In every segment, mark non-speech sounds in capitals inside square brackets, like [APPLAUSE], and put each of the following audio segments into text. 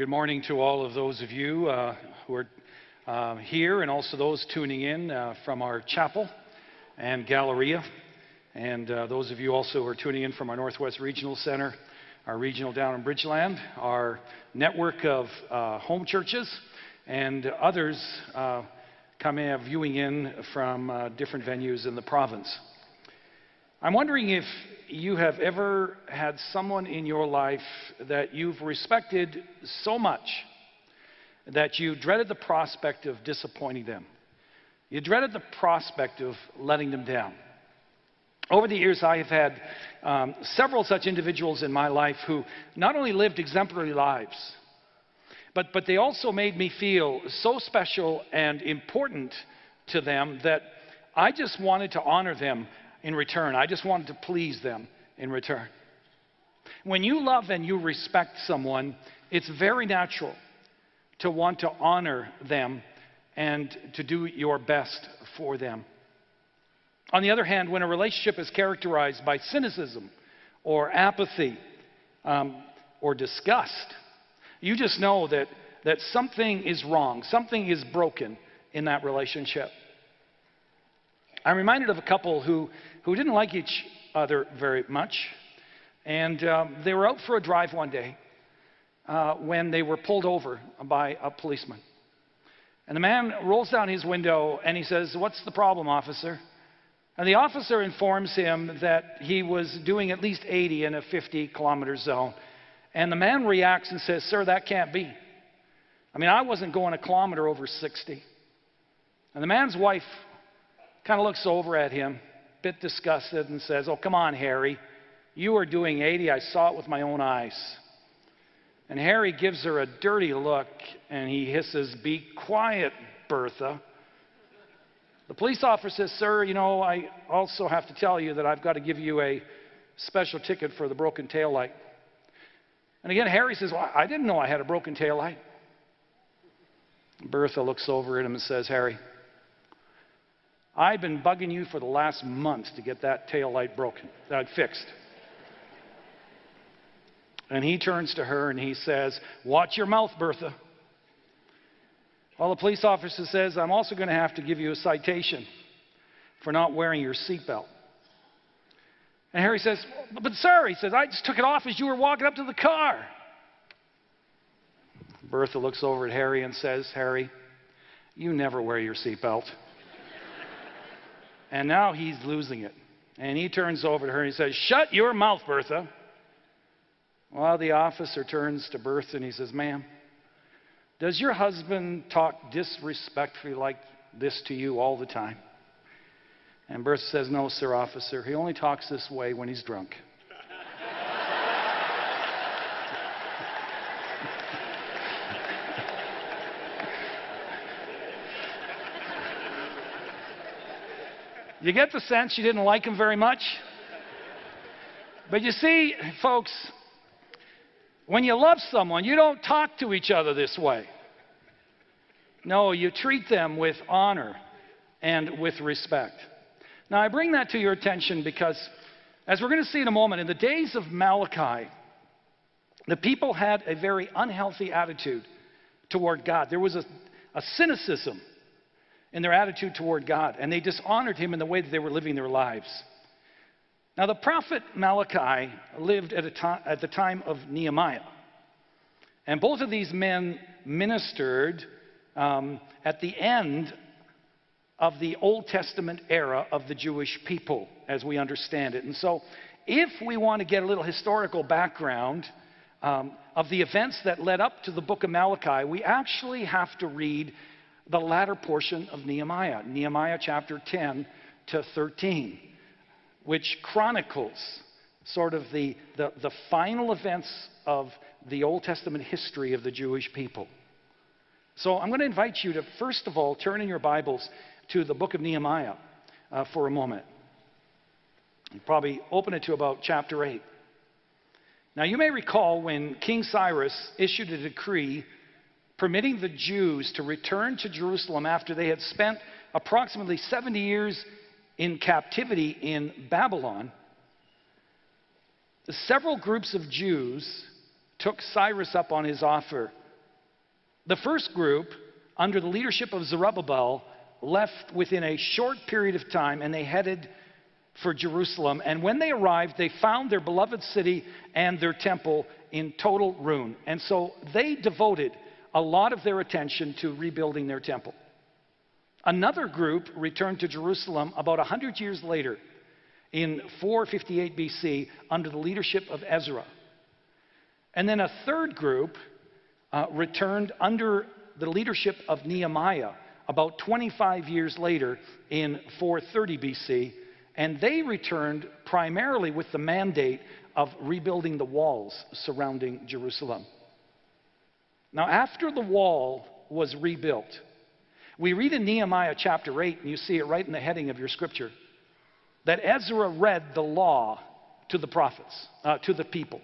Good morning to all of those of you uh, who are uh, here and also those tuning in uh, from our chapel and Galleria. And uh, those of you also who are tuning in from our Northwest Regional Center, our regional down in Bridgeland, our network of uh, home churches, and others uh, coming viewing in from different venues in the province. I'm wondering if you have ever had someone in your life that you've respected so much that you dreaded the prospect of disappointing them. You dreaded the prospect of letting them down. Over the years, I have had um, several such individuals in my life who not only lived exemplary lives, but, but they also made me feel so special and important to them that I just wanted to honor them in return. I just wanted to please them in return. When you love and you respect someone, it's very natural to want to honor them and to do your best for them. On the other hand, when a relationship is characterized by cynicism or apathy um, or disgust, you just know that, that something is wrong, something is broken in that relationship. I'm reminded of a couple who, who didn't like each other very much, and um, they were out for a drive one day uh, when they were pulled over by a policeman. And the man rolls down his window and he says, What's the problem, officer? And the officer informs him that he was doing at least 80 in a 50 kilometer zone. And the man reacts and says, Sir, that can't be. I mean, I wasn't going a kilometer over 60. And the man's wife kind of looks over at him, bit disgusted, and says, Oh, come on, Harry. You are doing 80. I saw it with my own eyes. And Harry gives her a dirty look and he hisses, Be quiet, Bertha. The police officer says, Sir, you know, I also have to tell you that I've got to give you a special ticket for the broken tail light. And again, Harry says, well, I didn't know I had a broken tail light. Bertha looks over at him and says, Harry, I've been bugging you for the last month to get that tail light broken, that fixed. And he turns to her and he says, Watch your mouth, Bertha. Well, the police officer says, I'm also going to have to give you a citation for not wearing your seatbelt. And Harry says, But, sir, he says, I just took it off as you were walking up to the car. Bertha looks over at Harry and says, Harry, you never wear your seatbelt. And now he's losing it. And he turns over to her and he says, Shut your mouth, Bertha. Well, the officer turns to Bertha and he says, Ma'am, does your husband talk disrespectfully like this to you all the time? And Bertha says, No, sir, officer. He only talks this way when he's drunk. You get the sense she didn't like him very much? But you see, folks, when you love someone, you don't talk to each other this way. No, you treat them with honor and with respect. Now, I bring that to your attention because, as we're going to see in a moment, in the days of Malachi, the people had a very unhealthy attitude toward God. There was a, a cynicism in their attitude toward God, and they dishonored Him in the way that they were living their lives. Now, the prophet Malachi lived at, to- at the time of Nehemiah. And both of these men ministered um, at the end of the Old Testament era of the Jewish people, as we understand it. And so, if we want to get a little historical background um, of the events that led up to the book of Malachi, we actually have to read the latter portion of Nehemiah, Nehemiah chapter 10 to 13 which chronicles sort of the, the, the final events of the Old Testament history of the Jewish people. So I'm going to invite you to, first of all, turn in your Bibles to the book of Nehemiah uh, for a moment. You probably open it to about chapter 8. Now, you may recall when King Cyrus issued a decree permitting the Jews to return to Jerusalem after they had spent approximately 70 years in captivity in Babylon, several groups of Jews took Cyrus up on his offer. The first group, under the leadership of Zerubbabel, left within a short period of time and they headed for Jerusalem. And when they arrived, they found their beloved city and their temple in total ruin. And so they devoted a lot of their attention to rebuilding their temple. Another group returned to Jerusalem about 100 years later in 458 BC under the leadership of Ezra. And then a third group uh, returned under the leadership of Nehemiah about 25 years later in 430 BC, and they returned primarily with the mandate of rebuilding the walls surrounding Jerusalem. Now, after the wall was rebuilt, we read in Nehemiah chapter 8, and you see it right in the heading of your scripture, that Ezra read the law to the prophets, uh, to the people,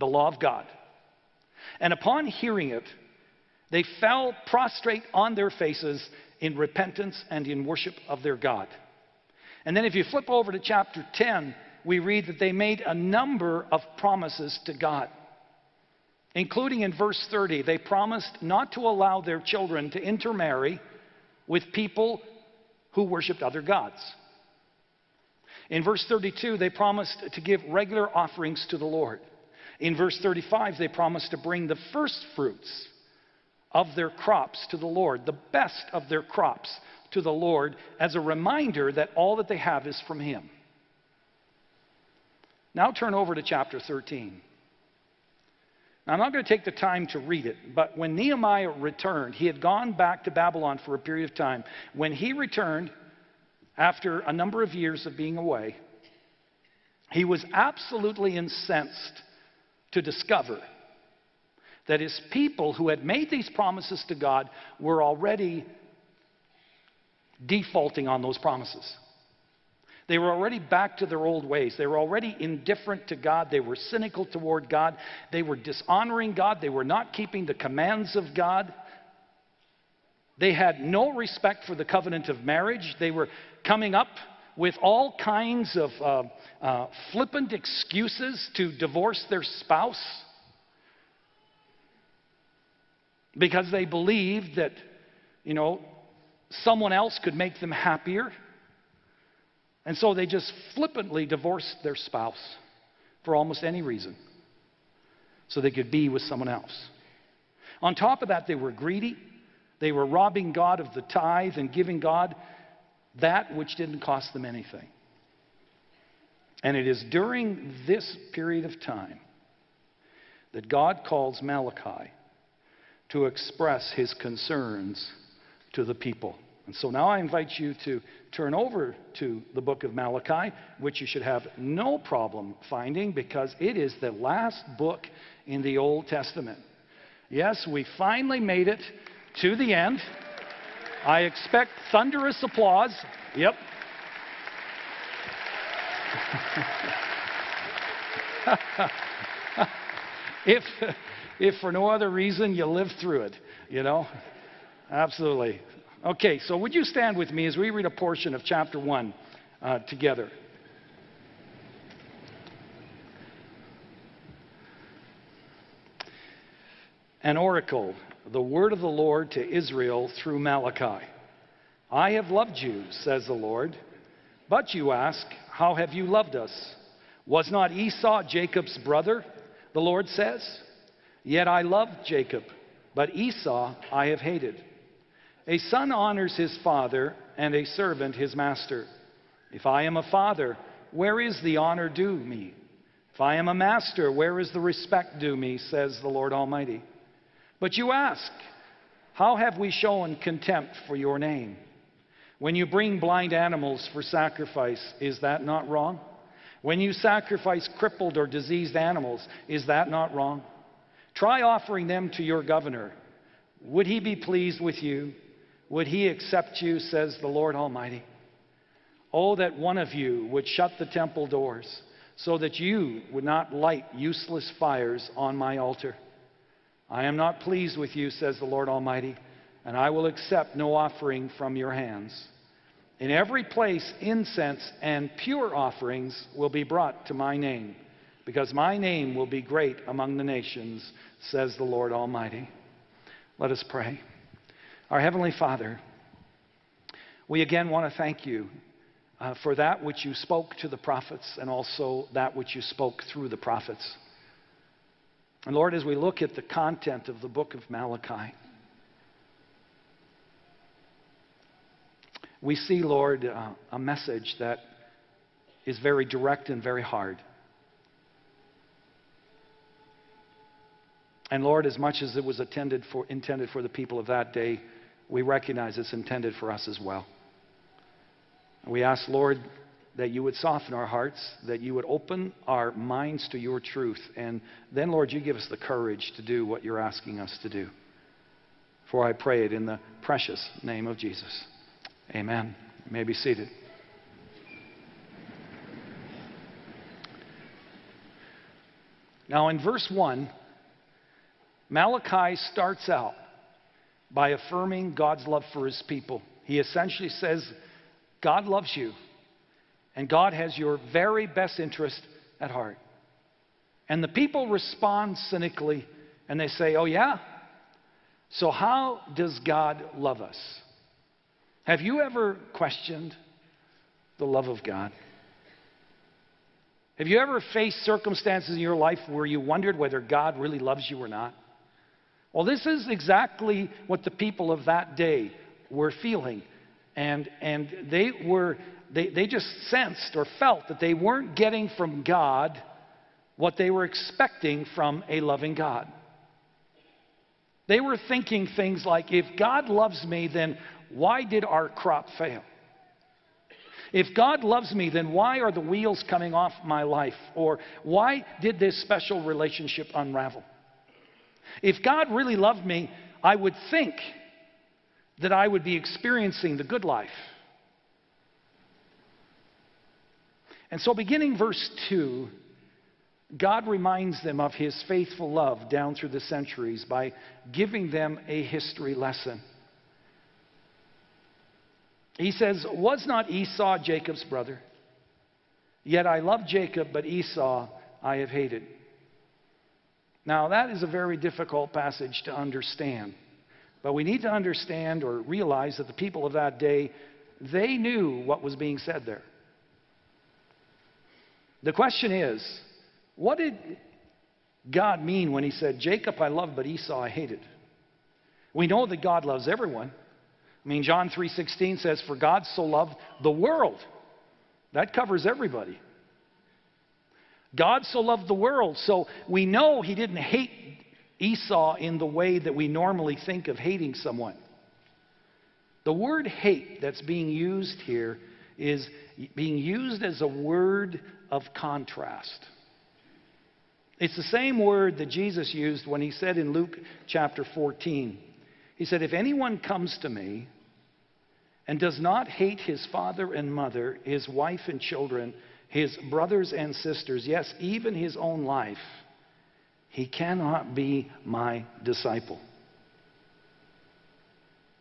the law of God. And upon hearing it, they fell prostrate on their faces in repentance and in worship of their God. And then if you flip over to chapter 10, we read that they made a number of promises to God. Including in verse 30, they promised not to allow their children to intermarry with people who worshiped other gods. In verse 32, they promised to give regular offerings to the Lord. In verse 35, they promised to bring the first fruits of their crops to the Lord, the best of their crops to the Lord, as a reminder that all that they have is from Him. Now turn over to chapter 13. Now, I'm not going to take the time to read it, but when Nehemiah returned, he had gone back to Babylon for a period of time. When he returned, after a number of years of being away, he was absolutely incensed to discover that his people who had made these promises to God were already defaulting on those promises. They were already back to their old ways. They were already indifferent to God. They were cynical toward God. They were dishonoring God. They were not keeping the commands of God. They had no respect for the covenant of marriage. They were coming up with all kinds of uh, uh, flippant excuses to divorce their spouse because they believed that, you know, someone else could make them happier. And so they just flippantly divorced their spouse for almost any reason so they could be with someone else. On top of that, they were greedy. They were robbing God of the tithe and giving God that which didn't cost them anything. And it is during this period of time that God calls Malachi to express his concerns to the people. And so now I invite you to turn over to the book of Malachi, which you should have no problem finding because it is the last book in the Old Testament. Yes, we finally made it to the end. I expect thunderous applause. Yep. [LAUGHS] if, if for no other reason you lived through it, you know? Absolutely. Okay, so would you stand with me as we read a portion of chapter 1 uh, together? An oracle, the word of the Lord to Israel through Malachi. I have loved you, says the Lord. But you ask, How have you loved us? Was not Esau Jacob's brother? The Lord says. Yet I loved Jacob, but Esau I have hated. A son honors his father, and a servant his master. If I am a father, where is the honor due me? If I am a master, where is the respect due me, says the Lord Almighty. But you ask, How have we shown contempt for your name? When you bring blind animals for sacrifice, is that not wrong? When you sacrifice crippled or diseased animals, is that not wrong? Try offering them to your governor. Would he be pleased with you? Would he accept you, says the Lord Almighty? Oh, that one of you would shut the temple doors so that you would not light useless fires on my altar. I am not pleased with you, says the Lord Almighty, and I will accept no offering from your hands. In every place, incense and pure offerings will be brought to my name. because my name will be great among the nations, says the Lord Almighty. Let us pray. Our Heavenly Father, we again want to thank you uh, for that which you spoke to the prophets and also that which you spoke through the prophets. And Lord, as we look at the content of the book of Malachi, we see, Lord, uh, a message that is very direct and very hard. And Lord, as much as it was for, intended for the people of that day, we recognize it's intended for us as well. We ask, Lord, that you would soften our hearts, that you would open our minds to your truth. And then, Lord, you give us the courage to do what you're asking us to do. For I pray it in the precious name of Jesus. Amen. You may be seated. Now, in verse 1, Malachi starts out by affirming God's love for his people. He essentially says, God loves you, and God has your very best interest at heart. And the people respond cynically and they say, Oh, yeah? So, how does God love us? Have you ever questioned the love of God? Have you ever faced circumstances in your life where you wondered whether God really loves you or not? Well, this is exactly what the people of that day were feeling. And, and they, were, they, they just sensed or felt that they weren't getting from God what they were expecting from a loving God. They were thinking things like, if God loves me, then why did our crop fail? If God loves me, then why are the wheels coming off my life? Or why did this special relationship unravel? If God really loved me, I would think that I would be experiencing the good life. And so, beginning verse 2, God reminds them of his faithful love down through the centuries by giving them a history lesson. He says, Was not Esau Jacob's brother? Yet I love Jacob, but Esau I have hated. Now, that is a very difficult passage to understand. But we need to understand or realize that the people of that day, they knew what was being said there. The question is, what did God mean when he said, Jacob I loved, but Esau I hated? We know that God loves everyone. I mean, John 3:16 says, "For God so loved the world." That covers everybody. God so loved the world, so we know he didn't hate Esau in the way that we normally think of hating someone. The word hate that's being used here is being used as a word of contrast. It's the same word that Jesus used when he said in Luke chapter 14, He said, If anyone comes to me and does not hate his father and mother, his wife and children, his brothers and sisters, yes, even his own life, he cannot be my disciple.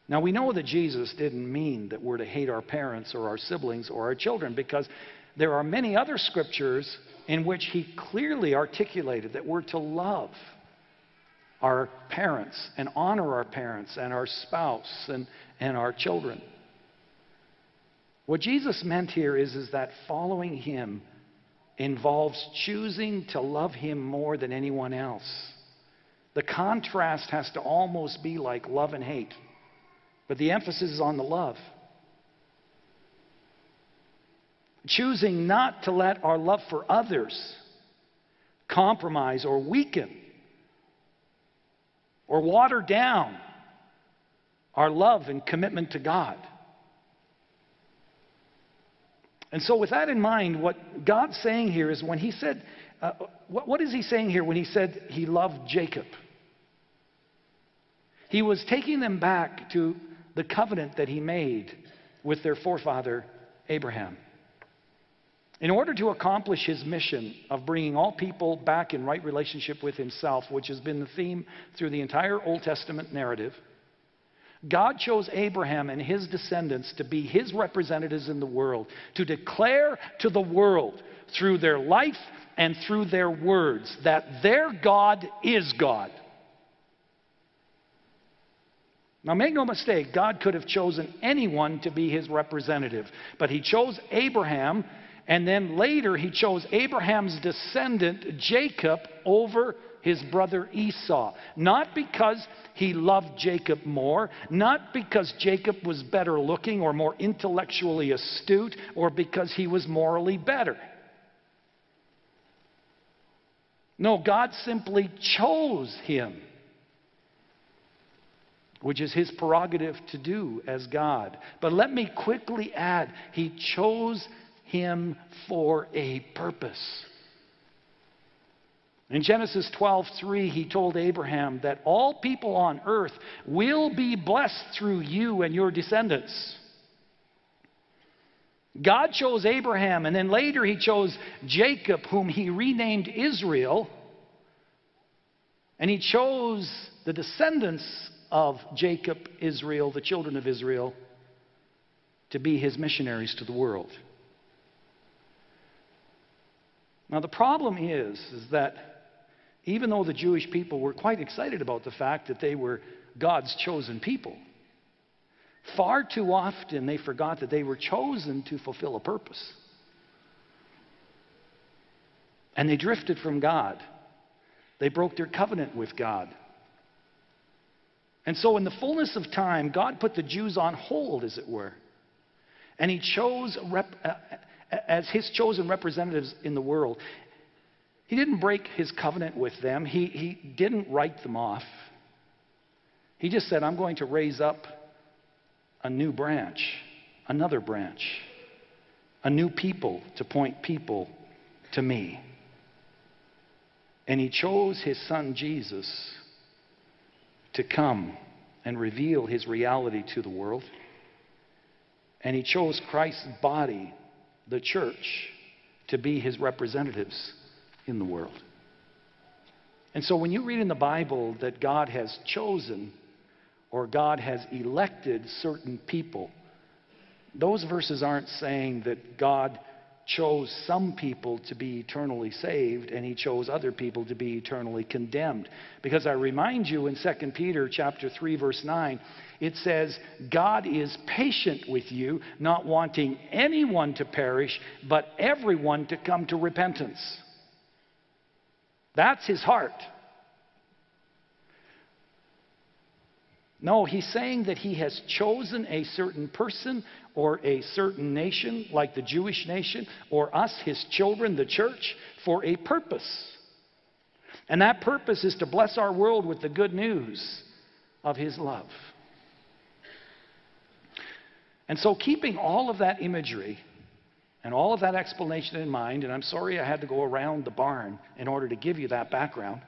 Now, we know that Jesus didn't mean that we're to hate our parents or our siblings or our children because there are many other scriptures in which he clearly articulated that we're to love our parents and honor our parents and our spouse and, and our children. What Jesus meant here is, is that following him involves choosing to love him more than anyone else. The contrast has to almost be like love and hate, but the emphasis is on the love. Choosing not to let our love for others compromise or weaken or water down our love and commitment to God. And so, with that in mind, what God's saying here is when He said, uh, what, what is He saying here when He said He loved Jacob? He was taking them back to the covenant that He made with their forefather Abraham. In order to accomplish his mission of bringing all people back in right relationship with himself, which has been the theme through the entire Old Testament narrative, God chose Abraham and his descendants to be his representatives in the world, to declare to the world through their life, and through their words that their God is God. Now, make no mistake, God could have chosen anyone to be his representative, but he chose Abraham, and then later he chose Abraham's descendant, Jacob, over his brother Esau. Not because he loved Jacob more, not because Jacob was better looking or more intellectually astute, or because he was morally better. No, God simply chose him which is his prerogative to do as God. But let me quickly add, he chose him for a purpose. In Genesis 12:3 he told Abraham that all people on earth will be blessed through you and your descendants. God chose Abraham and then later he chose Jacob whom he renamed Israel and he chose the descendants of Jacob, Israel, the children of Israel, to be his missionaries to the world. Now, the problem is, is that even though the Jewish people were quite excited about the fact that they were God's chosen people, far too often they forgot that they were chosen to fulfill a purpose. And they drifted from God. They broke their covenant with God. And so, in the fullness of time, God put the Jews on hold, as it were. And He chose rep, uh, as His chosen representatives in the world. He didn't break His covenant with them, He, he didn't write them off. He just said, I'm going to raise up a new branch, another branch, a new people to point people to me. And He chose His Son Jesus to come and reveal his reality to the world. And he chose Christ's body, the church, to be his representatives in the world. And so when you read in the Bible that God has chosen or God has elected certain people, those verses aren't saying that God chose some people to be eternally saved and he chose other people to be eternally condemned because i remind you in 2 peter chapter 3 verse 9 it says god is patient with you not wanting anyone to perish but everyone to come to repentance that's his heart No, he's saying that he has chosen a certain person or a certain nation, like the Jewish nation, or us, his children, the church, for a purpose. And that purpose is to bless our world with the good news of his love. And so, keeping all of that imagery and all of that explanation in mind, and I'm sorry I had to go around the barn in order to give you that background.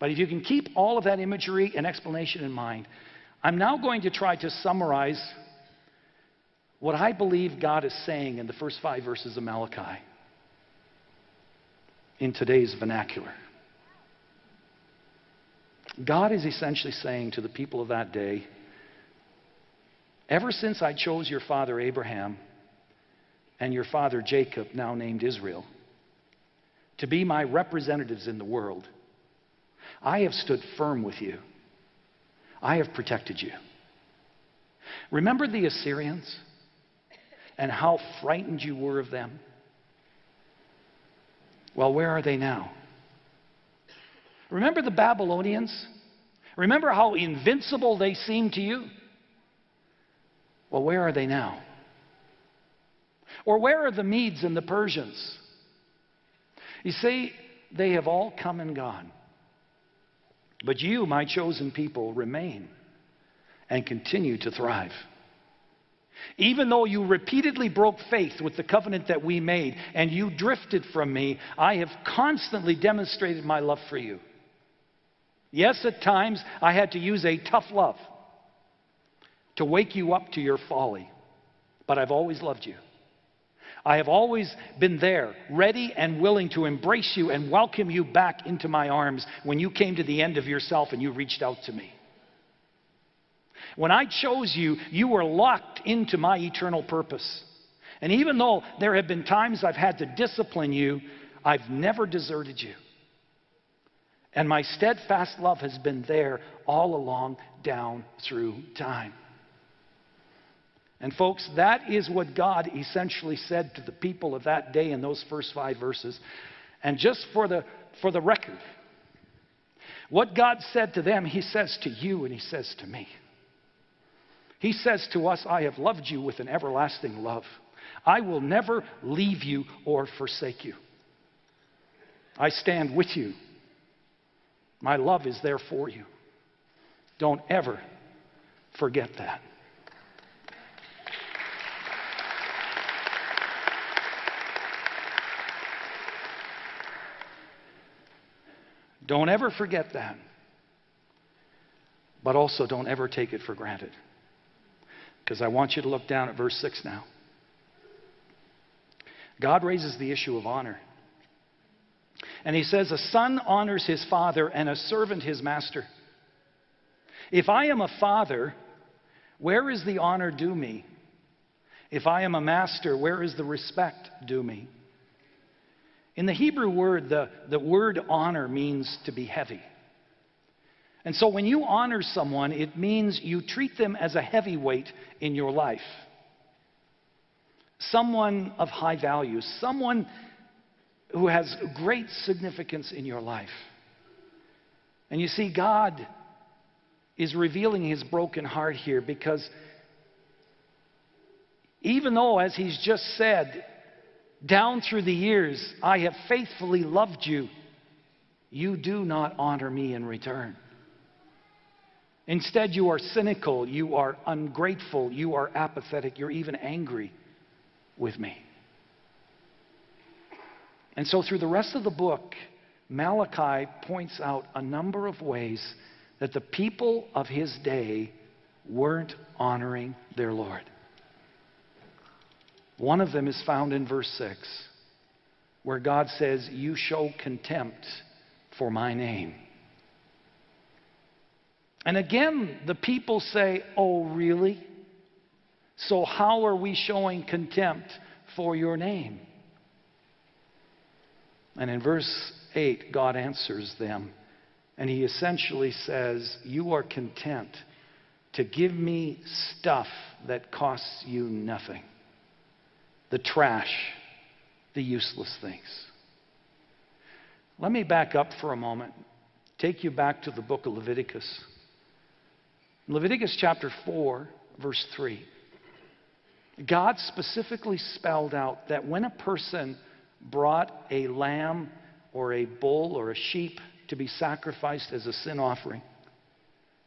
But if you can keep all of that imagery and explanation in mind, I'm now going to try to summarize what I believe God is saying in the first five verses of Malachi in today's vernacular. God is essentially saying to the people of that day, Ever since I chose your father Abraham and your father Jacob, now named Israel, to be my representatives in the world, I have stood firm with you. I have protected you. Remember the Assyrians and how frightened you were of them? Well, where are they now? Remember the Babylonians? Remember how invincible they seemed to you? Well, where are they now? Or where are the Medes and the Persians? You see, they have all come and gone. But you, my chosen people, remain and continue to thrive. Even though you repeatedly broke faith with the covenant that we made and you drifted from me, I have constantly demonstrated my love for you. Yes, at times I had to use a tough love to wake you up to your folly, but I've always loved you. I have always been there, ready and willing to embrace you and welcome you back into my arms when you came to the end of yourself and you reached out to me. When I chose you, you were locked into my eternal purpose. And even though there have been times I've had to discipline you, I've never deserted you. And my steadfast love has been there all along down through time. And, folks, that is what God essentially said to the people of that day in those first five verses. And just for the, for the record, what God said to them, He says to you and He says to me. He says to us, I have loved you with an everlasting love. I will never leave you or forsake you. I stand with you. My love is there for you. Don't ever forget that. Don't ever forget that. But also don't ever take it for granted. Because I want you to look down at verse 6 now. God raises the issue of honor. And he says, A son honors his father and a servant his master. If I am a father, where is the honor due me? If I am a master, where is the respect due me? In the Hebrew word, the, the word honor means to be heavy. And so when you honor someone, it means you treat them as a heavyweight in your life. Someone of high value, someone who has great significance in your life. And you see, God is revealing his broken heart here because even though, as he's just said, down through the years, I have faithfully loved you. You do not honor me in return. Instead, you are cynical, you are ungrateful, you are apathetic, you're even angry with me. And so, through the rest of the book, Malachi points out a number of ways that the people of his day weren't honoring their Lord. One of them is found in verse 6, where God says, You show contempt for my name. And again, the people say, Oh, really? So, how are we showing contempt for your name? And in verse 8, God answers them. And he essentially says, You are content to give me stuff that costs you nothing the trash, the useless things. Let me back up for a moment, take you back to the book of Leviticus. Leviticus chapter 4, verse 3. God specifically spelled out that when a person brought a lamb or a bull or a sheep to be sacrificed as a sin offering,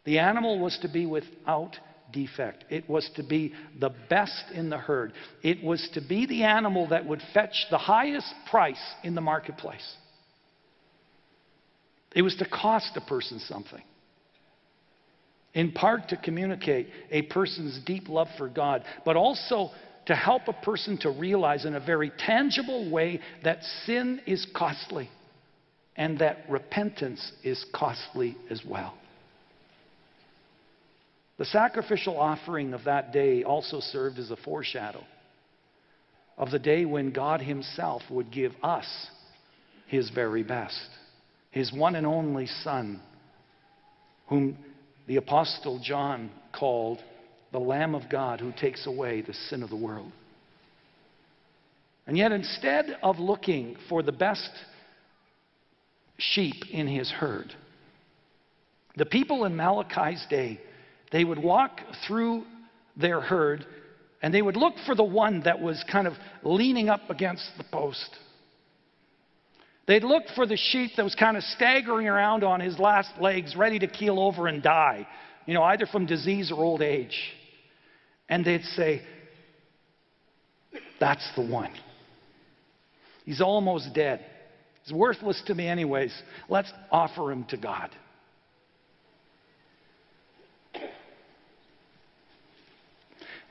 the animal was to be without defect. It was to be the best in the herd. It was to be the animal that would fetch the highest price in the marketplace. It was to cost a person something. In part to communicate a person's deep love for God, but also to help a person to realize in a very tangible way that sin is costly and that repentance is costly as well. The sacrificial offering of that day also served as a foreshadow of the day when God Himself would give us His very best, His one and only Son, whom the Apostle John called the Lamb of God who takes away the sin of the world. And yet, instead of looking for the best sheep in his herd, the people in Malachi's day they would walk through their herd and they would look for the one that was kind of leaning up against the post. They'd look for the sheep that was kind of staggering around on his last legs, ready to keel over and die, you know, either from disease or old age. And they'd say, That's the one. He's almost dead. He's worthless to me, anyways. Let's offer him to God.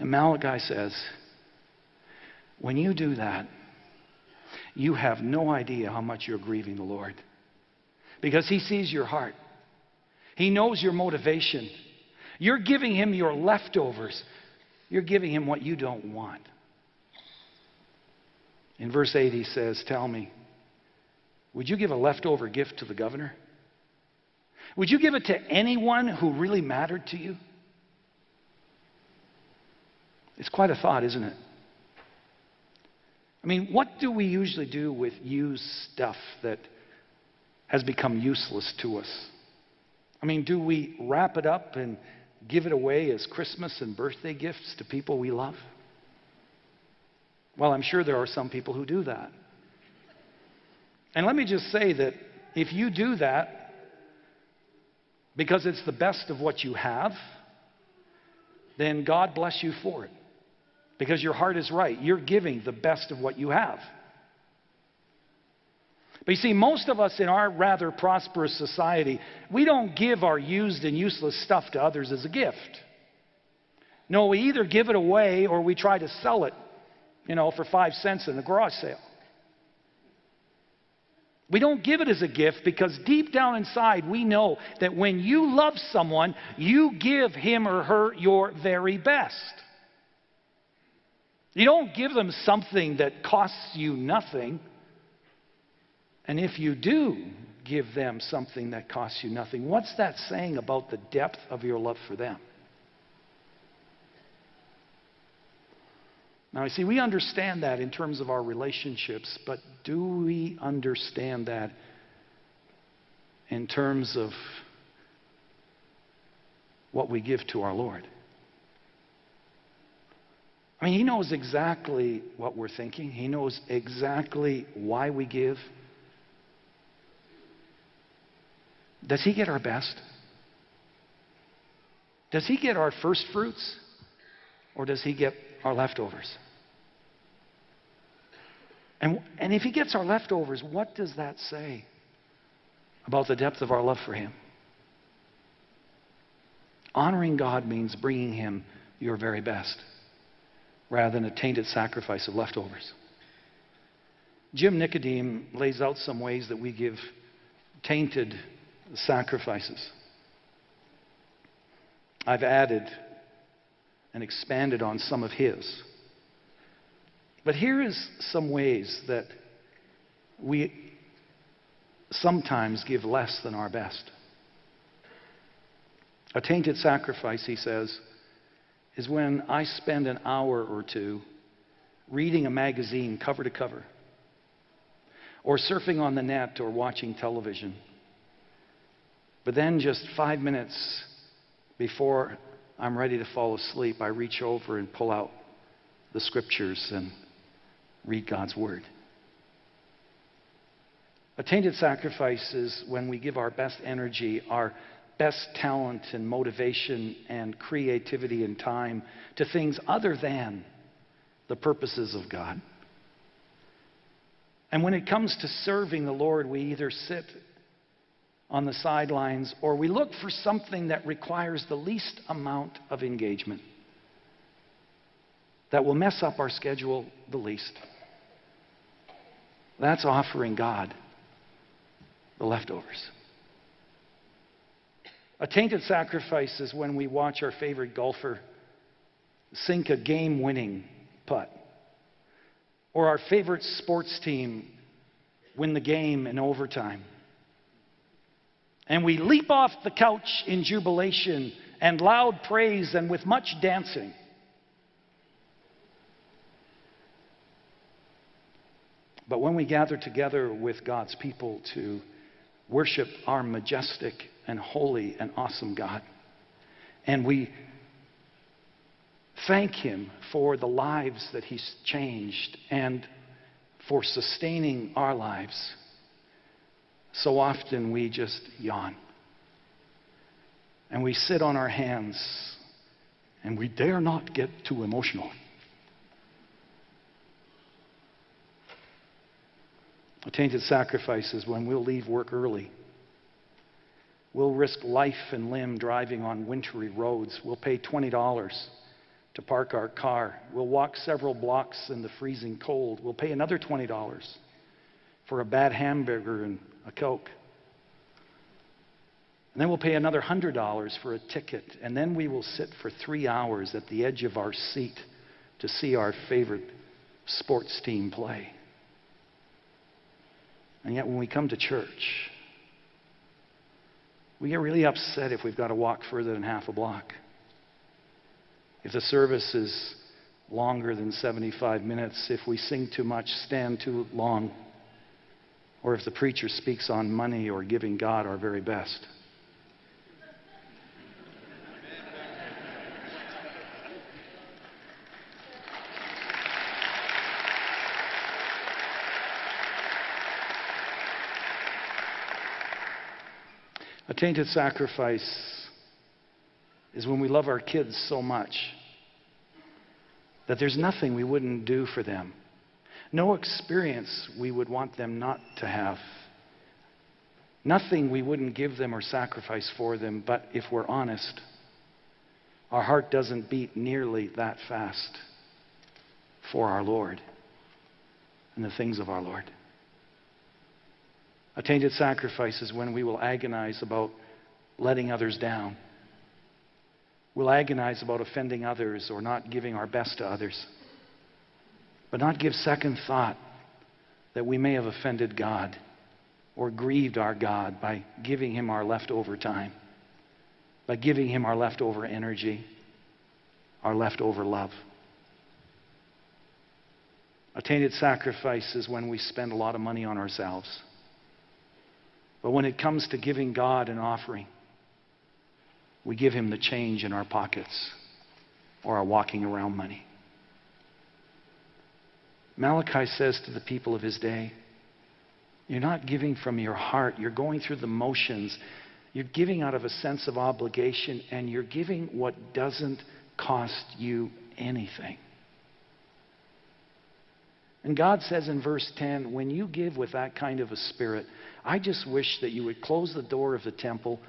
And Malachi says, when you do that, you have no idea how much you're grieving the Lord. Because He sees your heart, He knows your motivation. You're giving Him your leftovers, you're giving Him what you don't want. In verse 8, He says, Tell me, Would you give a leftover gift to the governor? Would you give it to anyone who really mattered to you? It's quite a thought, isn't it? I mean, what do we usually do with used stuff that has become useless to us? I mean, do we wrap it up and give it away as Christmas and birthday gifts to people we love? Well, I'm sure there are some people who do that. And let me just say that if you do that because it's the best of what you have, then God bless you for it because your heart is right. You're giving the best of what you have. But you see, most of us in our rather prosperous society, we don't give our used and useless stuff to others as a gift. No, we either give it away or we try to sell it, you know, for five cents in a garage sale. We don't give it as a gift because deep down inside we know that when you love someone, you give him or her your very best. You don't give them something that costs you nothing. And if you do give them something that costs you nothing, what's that saying about the depth of your love for them? Now, you see, we understand that in terms of our relationships, but do we understand that in terms of what we give to our Lord? I mean, he knows exactly what we're thinking, he knows exactly why we give. Does he get our best? Does he get our first fruits? Or does he get our leftovers? And, and if he gets our leftovers, what does that say about the depth of our love for him? Honoring God means bringing him your very best rather than a tainted sacrifice of leftovers. Jim Nicodem lays out some ways that we give tainted sacrifices. I've added and expanded on some of his. But here is some ways that we sometimes give less than our best. A tainted sacrifice, he says, is when I spend an hour or two reading a magazine cover to cover, or surfing on the net, or watching television. But then, just five minutes before I'm ready to fall asleep, I reach over and pull out the scriptures and read God's Word. A tainted sacrifice is when we give our best energy, our best talent and motivation and creativity and time to things other than the purposes of God. And when it comes to serving the Lord, we either sit on the sidelines or we look for something that requires the least amount of engagement, that will mess up our schedule the least. That's offering God the leftovers. A tainted sacrifice is when we watch our favorite golfer sink a game winning putt, or our favorite sports team win the game in overtime. And we leap off the couch in jubilation and loud praise and with much dancing. But when we gather together with God's people to worship our majestic and holy and awesome God. And we thank Him for the lives that He's changed and for sustaining our lives. So often we just yawn. And we sit on our hands and we dare not get too emotional. Tainted sacrifice when we'll leave work early We'll risk life and limb driving on wintry roads. We'll pay $20 to park our car. We'll walk several blocks in the freezing cold. We'll pay another $20 for a bad hamburger and a Coke. And then we'll pay another $100 for a ticket. And then we will sit for three hours at the edge of our seat to see our favorite sports team play. And yet, when we come to church, we get really upset if we've got to walk further than half a block. If the service is longer than 75 minutes, if we sing too much, stand too long, or if the preacher speaks on money or giving God our very best. A tainted sacrifice is when we love our kids so much that there's nothing we wouldn't do for them, no experience we would want them not to have, nothing we wouldn't give them or sacrifice for them. But if we're honest, our heart doesn't beat nearly that fast for our Lord and the things of our Lord. A tainted sacrifice is when we will agonize about letting others down. We'll agonize about offending others or not giving our best to others, but not give second thought that we may have offended God or grieved our God by giving Him our leftover time, by giving Him our leftover energy, our leftover love. A tainted sacrifice is when we spend a lot of money on ourselves but when it comes to giving God an offering, we give Him the change in our pockets or our walking around money. Malachi says to the people of his day, You're not giving from your heart, you're going through the motions. You're giving out of a sense of obligation, and you're giving what doesn't cost you anything. And God says in verse 10 when you give with that kind of a spirit, I just wish that you would close the door of the temple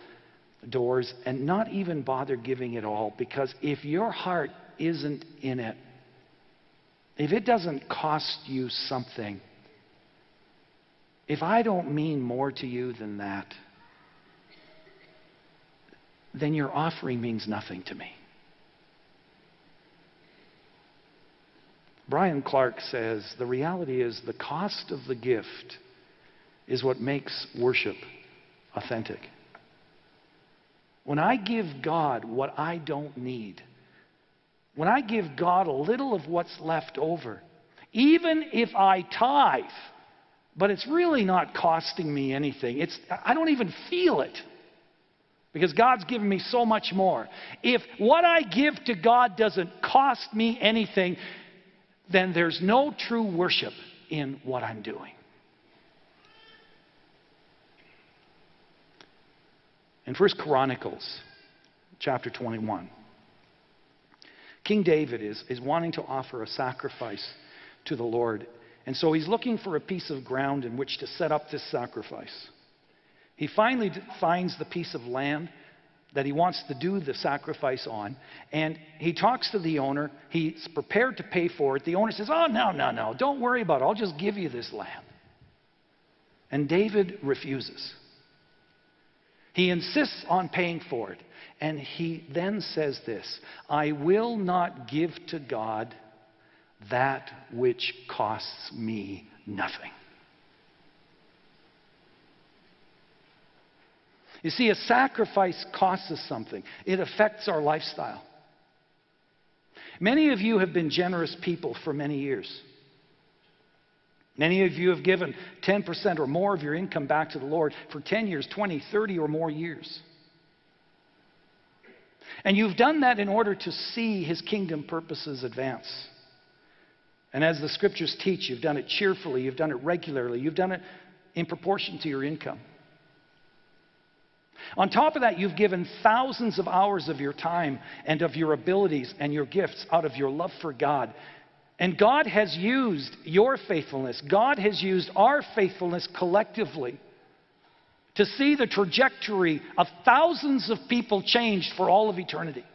doors and not even bother giving it all because if your heart isn't in it, if it doesn't cost you something, if I don't mean more to you than that, then your offering means nothing to me. Brian Clark says the reality is the cost of the gift is what makes worship authentic. When I give God what I don't need, when I give God a little of what's left over, even if I tithe, but it's really not costing me anything, it's, I don't even feel it because God's given me so much more. If what I give to God doesn't cost me anything, then there's no true worship in what I'm doing. In 1 Chronicles chapter 21, King David is, is wanting to offer a sacrifice to the Lord. And so he's looking for a piece of ground in which to set up this sacrifice. He finally finds the piece of land that he wants to do the sacrifice on. And he talks to the owner. He's prepared to pay for it. The owner says, Oh, no, no, no. Don't worry about it. I'll just give you this lamb. And David refuses. He insists on paying for it. And he then says this I will not give to God that which costs me nothing. You see, a sacrifice costs us something, it affects our lifestyle. Many of you have been generous people for many years. Many of you have given 10% or more of your income back to the Lord for 10 years, 20, 30 or more years. And you've done that in order to see His kingdom purposes advance. And as the scriptures teach, you've done it cheerfully, you've done it regularly, you've done it in proportion to your income. On top of that, you've given thousands of hours of your time and of your abilities and your gifts out of your love for God. And God has used your faithfulness, God has used our faithfulness collectively to see the trajectory of thousands of people changed for all of eternity.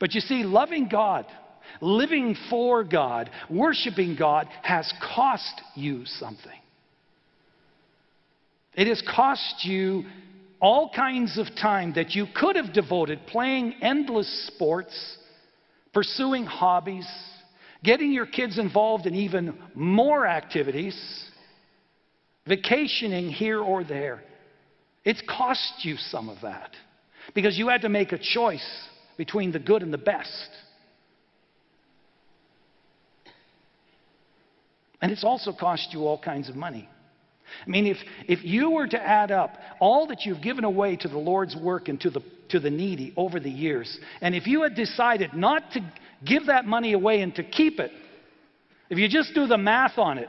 But you see, loving God, living for God, worshiping God has cost you something. It has cost you all kinds of time that you could have devoted playing endless sports, pursuing hobbies, getting your kids involved in even more activities, vacationing here or there. It's cost you some of that because you had to make a choice between the good and the best. And it's also cost you all kinds of money. I mean, if, if you were to add up all that you've given away to the Lord's work and to the, to the needy over the years, and if you had decided not to give that money away and to keep it, if you just do the math on it,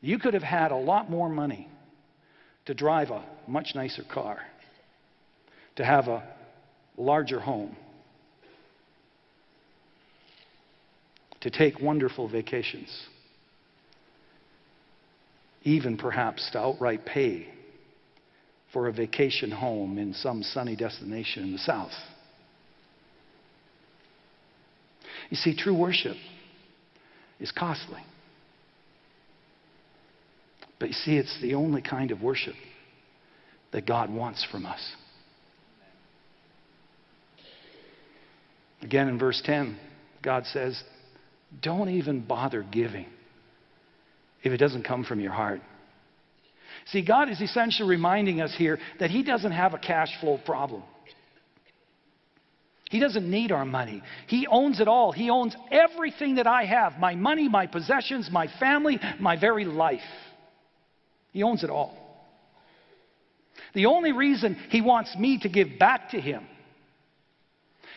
you could have had a lot more money to drive a much nicer car, to have a larger home, to take wonderful vacations even perhaps to outright pay for a vacation home in some sunny destination in the South. You see, true worship is costly. But you see, it's the only kind of worship that God wants from us. Again, in verse 10, God says, Don't even bother giving if it doesn't come from your heart. See, God is essentially reminding us here that He doesn't have a cash flow problem. He doesn't need our money. He owns it all. He owns everything that I have my money, my possessions, my family, my very life. He owns it all. The only reason He wants me to give back to Him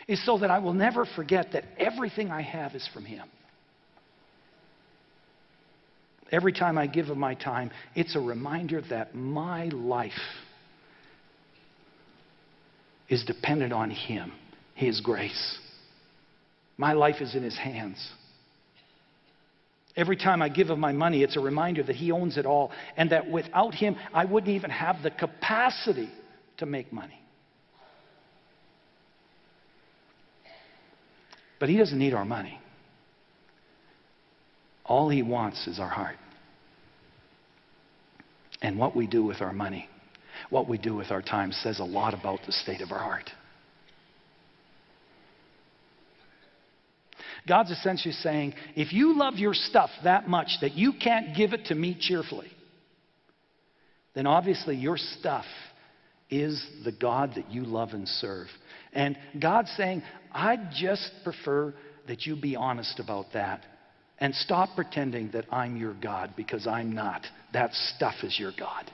is so that I will never forget that everything I have is from Him. Every time I give of my time, it's a reminder that my life is dependent on Him, His grace. My life is in His hands. Every time I give of my money, it's a reminder that He owns it all and that without Him, I wouldn't even have the capacity to make money. But He doesn't need our money. All He wants is our heart. And what we do with our money, what we do with our time, says a lot about the state of our heart. God's essentially saying, if you love your stuff that much that you can't give it to me cheerfully, then obviously your stuff is the God that you love and serve. And God's saying, I'd just prefer that you be honest about that and stop pretending that I'm your God because I'm not. That stuff is your God.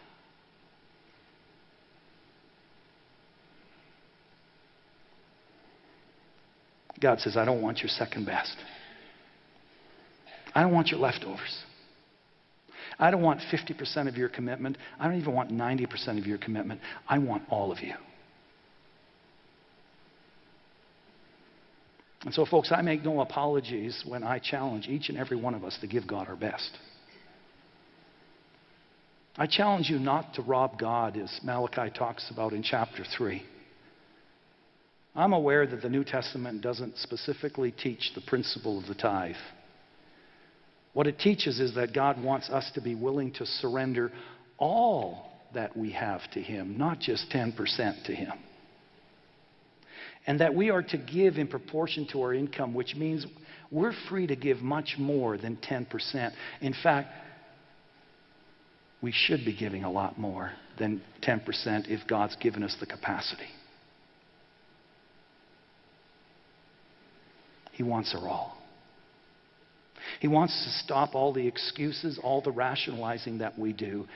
God says, I don't want your second best. I don't want your leftovers. I don't want 50% of your commitment. I don't even want 90% of your commitment. I want all of you. And so, folks, I make no apologies when I challenge each and every one of us to give God our best. I challenge you not to rob God, as Malachi talks about in chapter 3. I'm aware that the New Testament doesn't specifically teach the principle of the tithe. What it teaches is that God wants us to be willing to surrender all that we have to Him, not just 10% to Him and that we are to give in proportion to our income, which means we're free to give much more than 10%. In fact, we should be giving a lot more than 10% if God's given us the capacity. He wants our all. He wants to stop all the excuses, all the rationalizing that we do,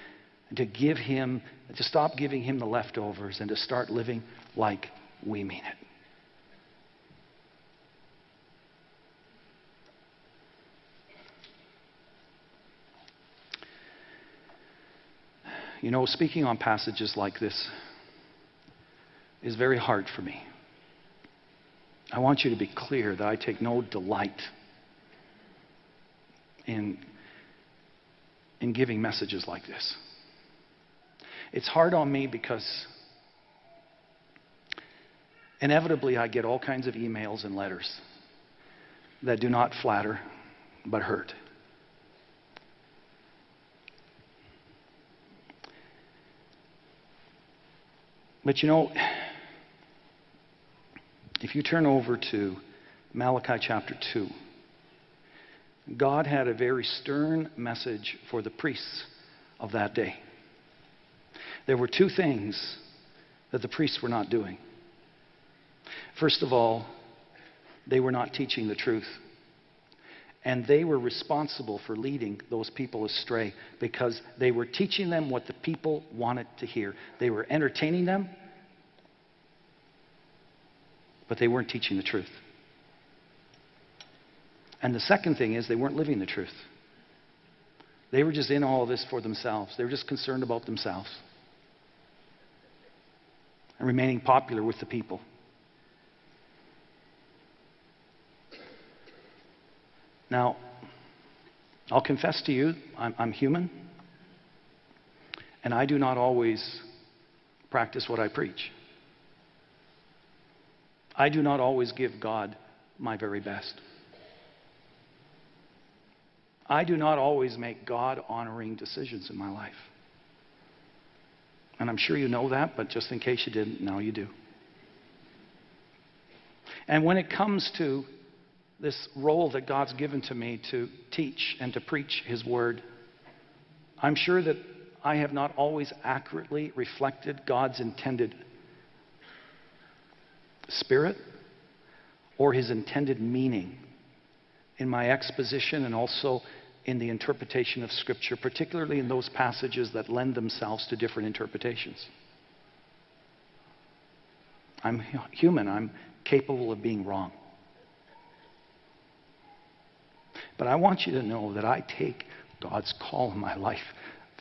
and to give Him, to stop giving Him the leftovers and to start living like we mean it. You know, speaking on passages like this is very hard for me. I want you to be clear that I take no delight in, in giving messages like this. It's hard on me because inevitably I get all kinds of emails and letters that do not flatter but hurt. But you know, if you turn over to Malachi chapter 2. God had a very stern message for the priests of that day. There were two things that the priests were not doing. First of all, they were not teaching the truth. And they were responsible for leading those people astray because they were teaching them what the people wanted to hear. They were entertaining them, but they weren't teaching the truth. And the second thing is they weren't living the truth. They were just in all of this for themselves. They were just concerned about themselves and remaining popular with the people. Now, I'll confess to you, I'm, I'm, human, and I do not always practice what I preach. I do not always give God my very best. I do not always make God honoring decisions in my life. And I'm sure you know that, but just in case you didn't, now you do. And when it comes to this role that God's given to me to teach and to preach His Word, I'm sure that I have not always accurately reflected God's intended spirit or His intended meaning in my exposition and also in the interpretation of Scripture, particularly in those passages that lend themselves to different interpretations. I'm human, I'm capable of being wrong. But I want you to know that I take God's call in my life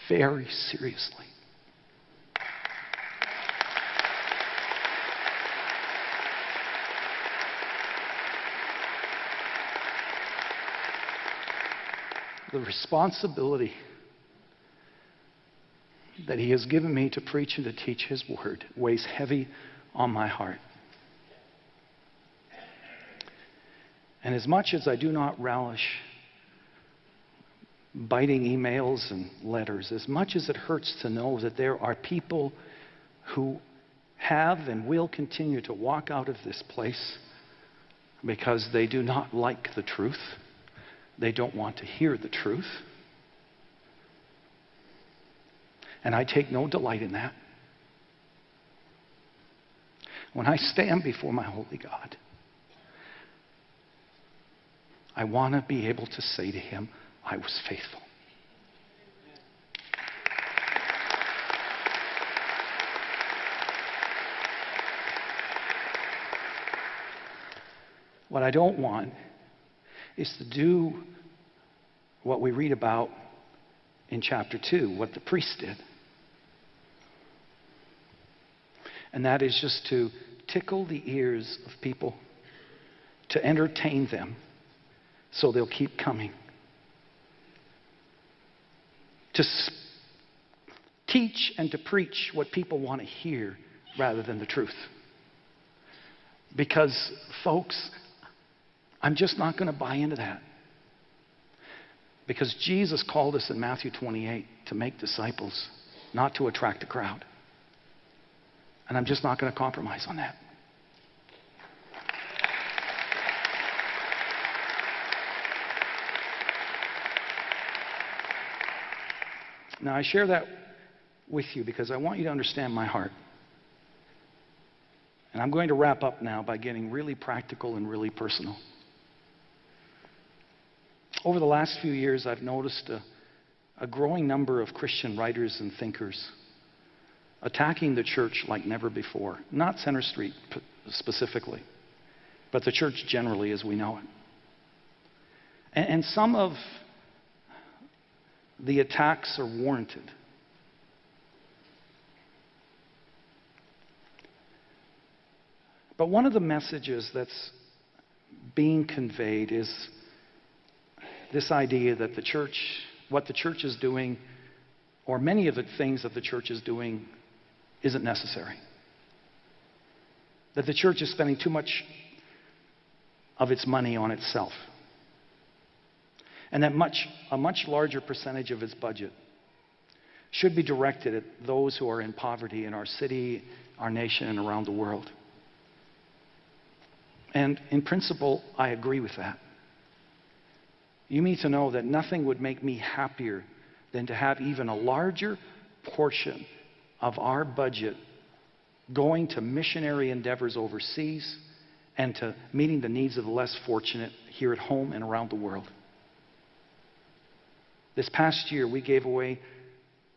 very seriously. The responsibility that He has given me to preach and to teach His Word weighs heavy on my heart. And as much as I do not relish biting emails and letters, as much as it hurts to know that there are people who have and will continue to walk out of this place because they do not like the truth, they don't want to hear the truth. And I take no delight in that. When I stand before my holy God, I want to be able to say to him, I was faithful. What I don't want is to do what we read about in chapter 2, what the priest did. And that is just to tickle the ears of people, to entertain them so they'll keep coming. To teach and to preach what people want to hear rather than the truth. Because, folks, I'm just not going to buy into that. Because Jesus called us in Matthew 28 to make disciples, not to attract a crowd. And I'm just not going to compromise on that. Now, I share that with you because I want you to understand my heart. And I'm going to wrap up now by getting really practical and really personal. Over the last few years, I've noticed a, a growing number of Christian writers and thinkers attacking the church like never before. Not Center Street specifically, but the church generally as we know it. And, and some of the attacks are warranted. But one of the messages that's being conveyed is this idea that the church, what the church is doing, or many of the things that the church is doing, isn't necessary. That the church is spending too much of its money on itself and that much, a much larger percentage of its budget should be directed at those who are in poverty in our city, our nation, and around the world. And in principle, I agree with that. You need to know that nothing would make me happier than to have even a larger portion of our budget going to missionary endeavors overseas and to meeting the needs of the less fortunate here at home and around the world. This past year, we gave away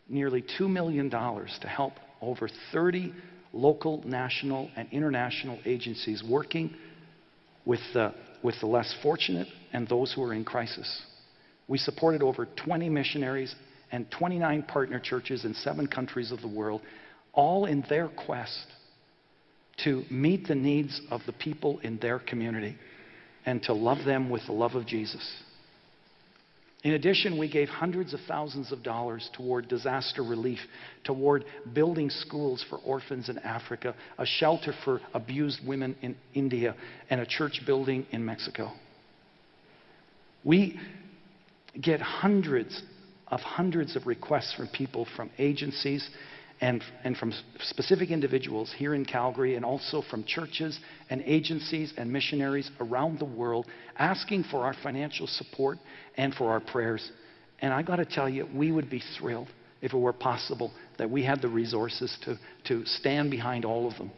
nearly $2 million to help over 30 local, national, and international agencies working with the, with the less fortunate and those who are in crisis. We supported over 20 missionaries and 29 partner churches in seven countries of the world, all in their quest to meet the needs of the people in their community and to love them with the love of Jesus. In addition, we gave hundreds of thousands of dollars toward disaster relief, toward building schools for orphans in Africa, a shelter for abused women in India, and a church building in Mexico. We get hundreds of hundreds of requests from people from agencies and, and from specific individuals here in Calgary and also from churches and agencies and missionaries around the world asking for our financial support and for our prayers. And I got to tell you, we would be thrilled if it were possible that we had the resources to, to stand behind all of them.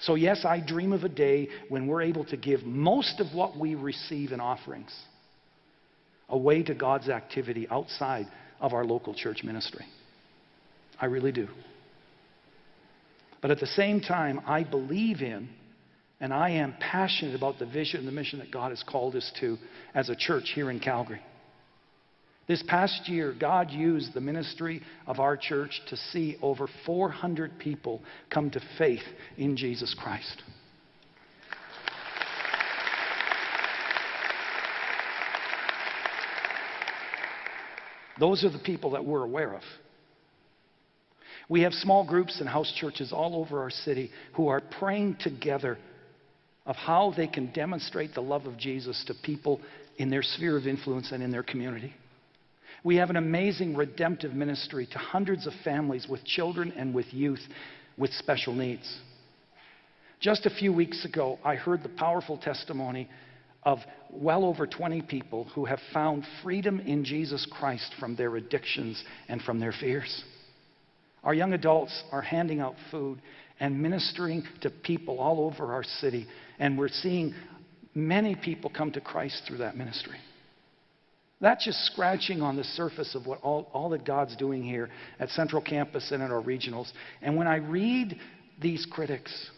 So, yes, I dream of a day when we're able to give most of what we receive in offerings away to God's activity outside of our local church ministry. I really do. But at the same time, I believe in and I am passionate about the vision and the mission that God has called us to as a church here in Calgary. This past year, God used the ministry of our church to see over 400 people come to faith in Jesus Christ. Those are the people that we're aware of. We have small groups and house churches all over our city who are praying together of how they can demonstrate the love of Jesus to people in their sphere of influence and in their community. We have an amazing redemptive ministry to hundreds of families with children and with youth with special needs. Just a few weeks ago, I heard the powerful testimony of well over 20 people who have found freedom in Jesus Christ from their addictions and from their fears. Our young adults are handing out food and ministering to people all over our city, and we're seeing many people come to Christ through that ministry. That's just scratching on the surface of what all, all that God's doing here at Central Campus and at our regionals. And when I read these critics,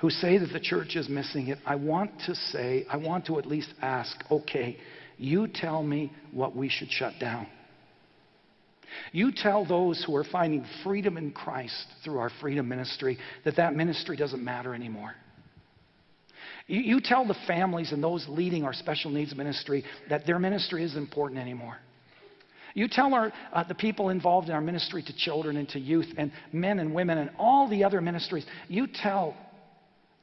who say that the church is missing it, I want to say, I want to at least ask, okay, you tell me what we should shut down. You tell those who are finding freedom in Christ through our freedom ministry that that ministry doesn't matter anymore. You, you tell the families and those leading our special needs ministry that their ministry isn't important anymore. You tell our, uh, the people involved in our ministry to children and to youth and men and women and all the other ministries, you tell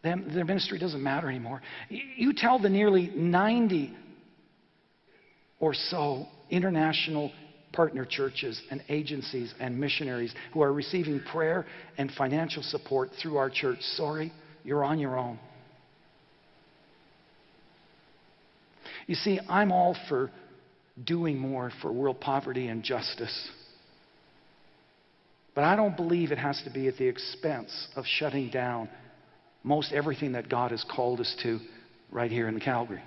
them, their ministry doesn't matter anymore. You tell the nearly 90 or so international partner churches and agencies and missionaries who are receiving prayer and financial support through our church. Sorry, you're on your own. You see, I'm all for doing more for world poverty and justice. But I don't believe it has to be at the expense of shutting down most everything that God has called us to right here in Calgary.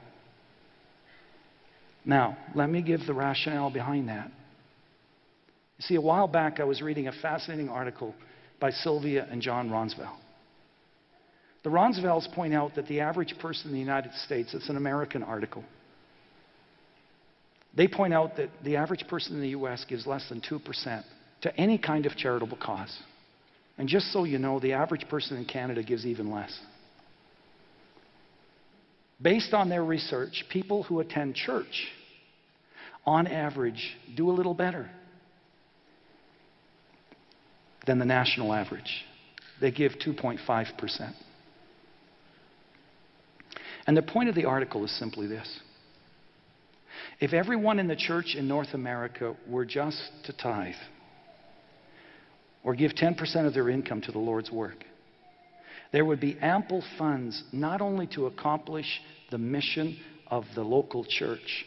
Now, let me give the rationale behind that. See, a while back I was reading a fascinating article by Sylvia and John Ronsvalle. The Ronsvalles point out that the average person in the United States, it's an American article, they point out that the average person in the U.S. gives less than 2% to any kind of charitable cause. And just so you know, the average person in Canada gives even less. Based on their research, people who attend church, on average, do a little better than the national average. They give 2.5%. And the point of the article is simply this if everyone in the church in North America were just to tithe, or give 10% of their income to the Lord's work. There would be ample funds not only to accomplish the mission of the local church,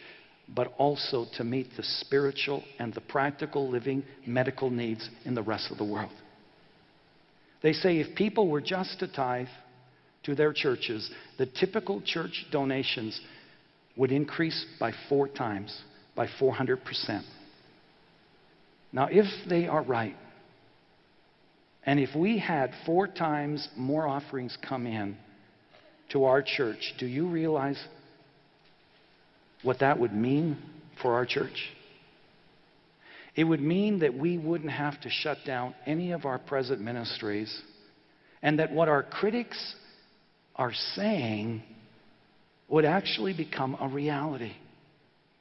but also to meet the spiritual and the practical living medical needs in the rest of the world. They say if people were just to tithe to their churches, the typical church donations would increase by four times, by 400%. Now, if they are right, and if we had four times more offerings come in to our church, do you realize what that would mean for our church? It would mean that we wouldn't have to shut down any of our present ministries, and that what our critics are saying would actually become a reality.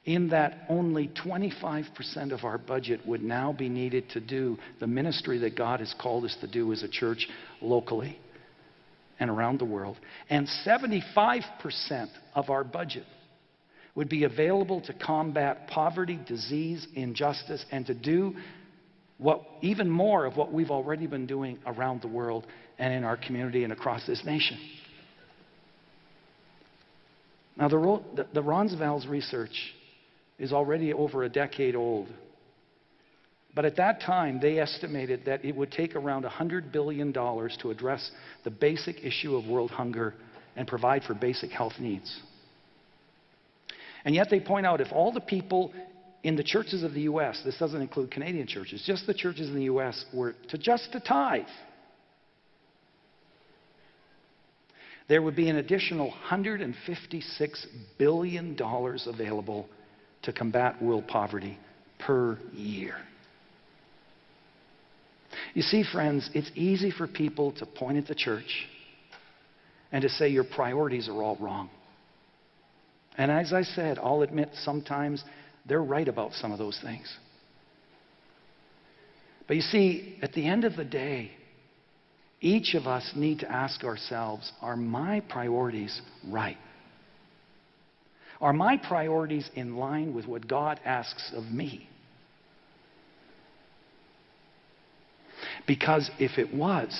In that only 25% of our budget would now be needed to do the ministry that God has called us to do as a church locally and around the world. And 75% of our budget would be available to combat poverty, disease, injustice, and to do what, even more of what we've already been doing around the world and in our community and across this nation. Now, the, the, the Ronsvalles research is already over a decade old. But at that time, they estimated that it would take around $100 billion to address the basic issue of world hunger and provide for basic health needs. And yet they point out if all the people in the churches of the U.S., this doesn't include Canadian churches, just the churches in the U.S. were to just to tithe, there would be an additional $156 billion available to combat world poverty per year. You see, friends, it's easy for people to point at the church and to say your priorities are all wrong. And as I said, I'll admit sometimes they're right about some of those things. But you see, at the end of the day, each of us need to ask ourselves are my priorities right? Are my priorities in line with what God asks of me? Because if it was,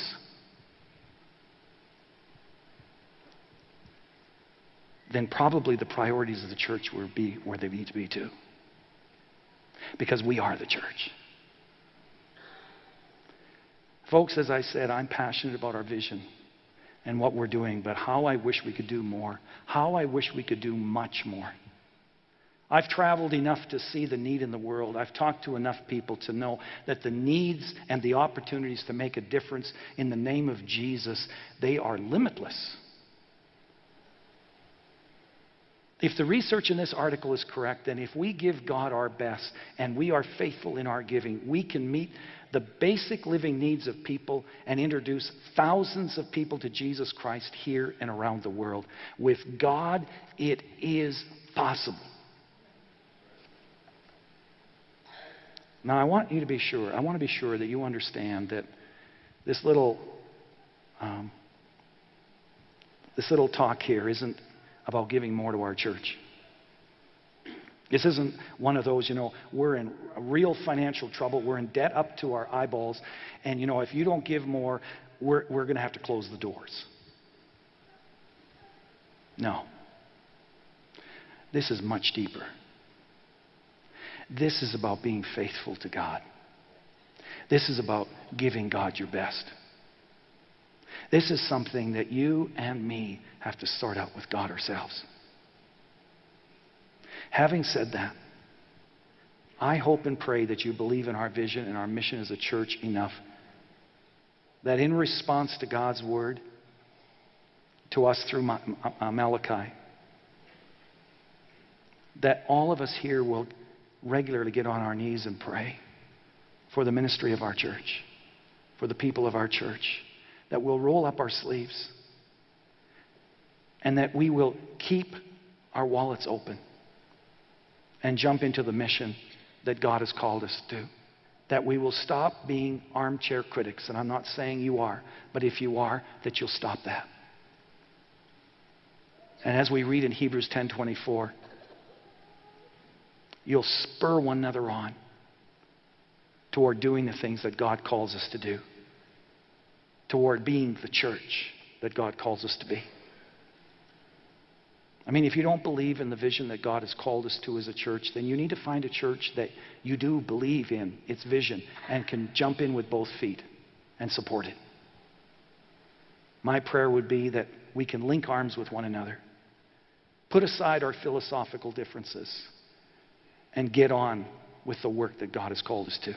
then probably the priorities of the church would be where they need to be too. Because we are the church. Folks, as I said, I'm passionate about our vision and what we're doing, but how I wish we could do more. How I wish we could do much more. I've traveled enough to see the need in the world. I've talked to enough people to know that the needs and the opportunities to make a difference in the name of Jesus, they are limitless. If the research in this article is correct, then if we give God our best and we are faithful in our giving, we can meet the basic living needs of people and introduce thousands of people to Jesus Christ here and around the world. With God, it is possible. Now, I want you to be sure, I want to be sure that you understand that this little, um, this little talk here isn't about giving more to our church. This isn't one of those, you know, we're in real financial trouble. We're in debt up to our eyeballs. And, you know, if you don't give more, we're, we're going to have to close the doors. No. This is much deeper. This is about being faithful to God. This is about giving God your best. This is something that you and me have to sort out with God ourselves. Having said that, I hope and pray that you believe in our vision and our mission as a church enough that in response to God's word to us through Malachi, that all of us here will regularly get on our knees and pray for the ministry of our church, for the people of our church, that we'll roll up our sleeves, and that we will keep our wallets open and jump into the mission that God has called us to. That we will stop being armchair critics. And I'm not saying you are, but if you are, that you'll stop that. And as we read in Hebrews 10:24, you'll spur one another on toward doing the things that God calls us to do, toward being the church that God calls us to be. I mean, if you don't believe in the vision that God has called us to as a church, then you need to find a church that you do believe in its vision and can jump in with both feet and support it. My prayer would be that we can link arms with one another, put aside our philosophical differences, and get on with the work that God has called us to.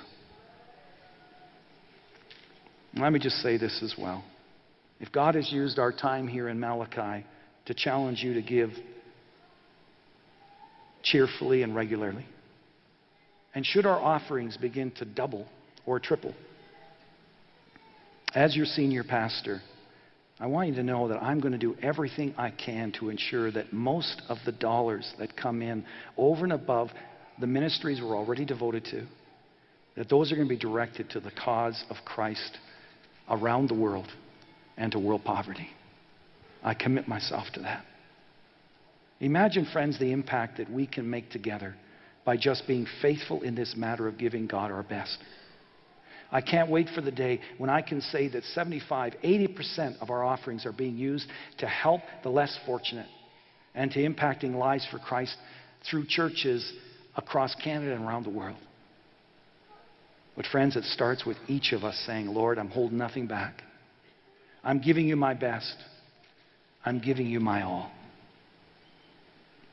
Let me just say this as well. If God has used our time here in Malachi to challenge you to give cheerfully and regularly, and should our offerings begin to double or triple, as your senior pastor, I want you to know that I'm going to do everything I can to ensure that most of the dollars that come in over and above the ministries we're already devoted to, that those are going to be directed to the cause of Christ around the world and to world poverty. I commit myself to that. Imagine, friends, the impact that we can make together by just being faithful in this matter of giving God our best. I can't wait for the day when I can say that 75, 80% of our offerings are being used to help the less fortunate and to impacting lives for Christ through churches across Canada and around the world. But, friends, it starts with each of us saying, Lord, I'm holding nothing back. I'm giving you my best. I'm giving you my all.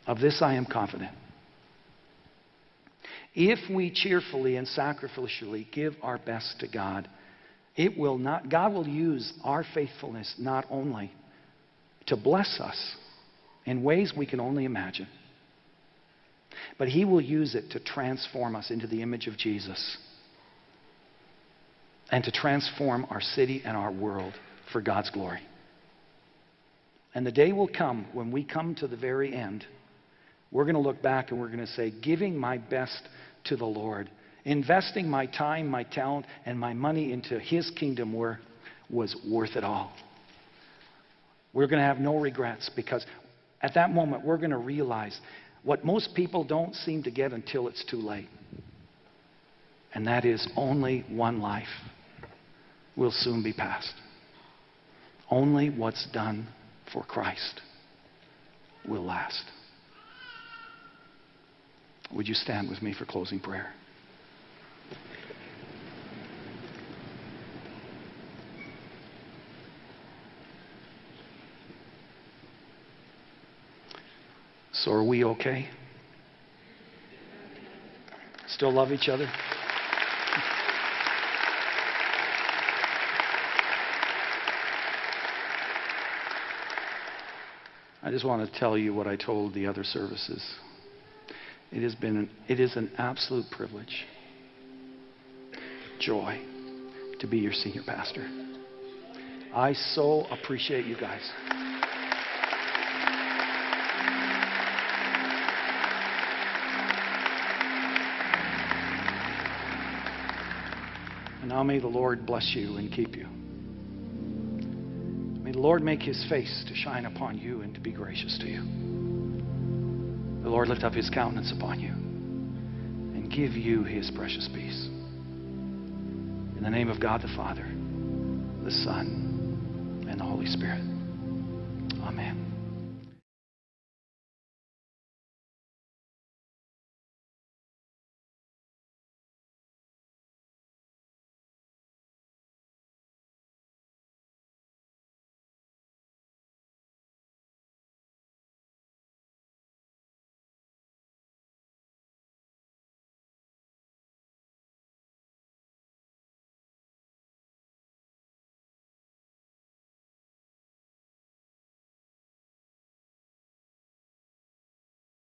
Of this I am confident. If we cheerfully and sacrificially give our best to God, it will not, God will use our faithfulness not only to bless us in ways we can only imagine, but He will use it to transform us into the image of Jesus and to transform our city and our world for God's glory. And the day will come when we come to the very end, we're going to look back and we're going to say, giving my best to the Lord, investing my time, my talent, and my money into His kingdom were, was worth it all. We're going to have no regrets because at that moment we're going to realize what most people don't seem to get until it's too late. And that is only one life will soon be past. Only what's done for Christ will last. Would you stand with me for closing prayer? So, are we okay? Still love each other? I just want to tell you what I told the other services. It has been an, it is an absolute privilege, joy to be your senior pastor. I so appreciate you guys. And now may the Lord bless you and keep you. Lord make his face to shine upon you and to be gracious to you. The Lord lift up his countenance upon you and give you his precious peace. In the name of God the Father, the Son, and the Holy Spirit.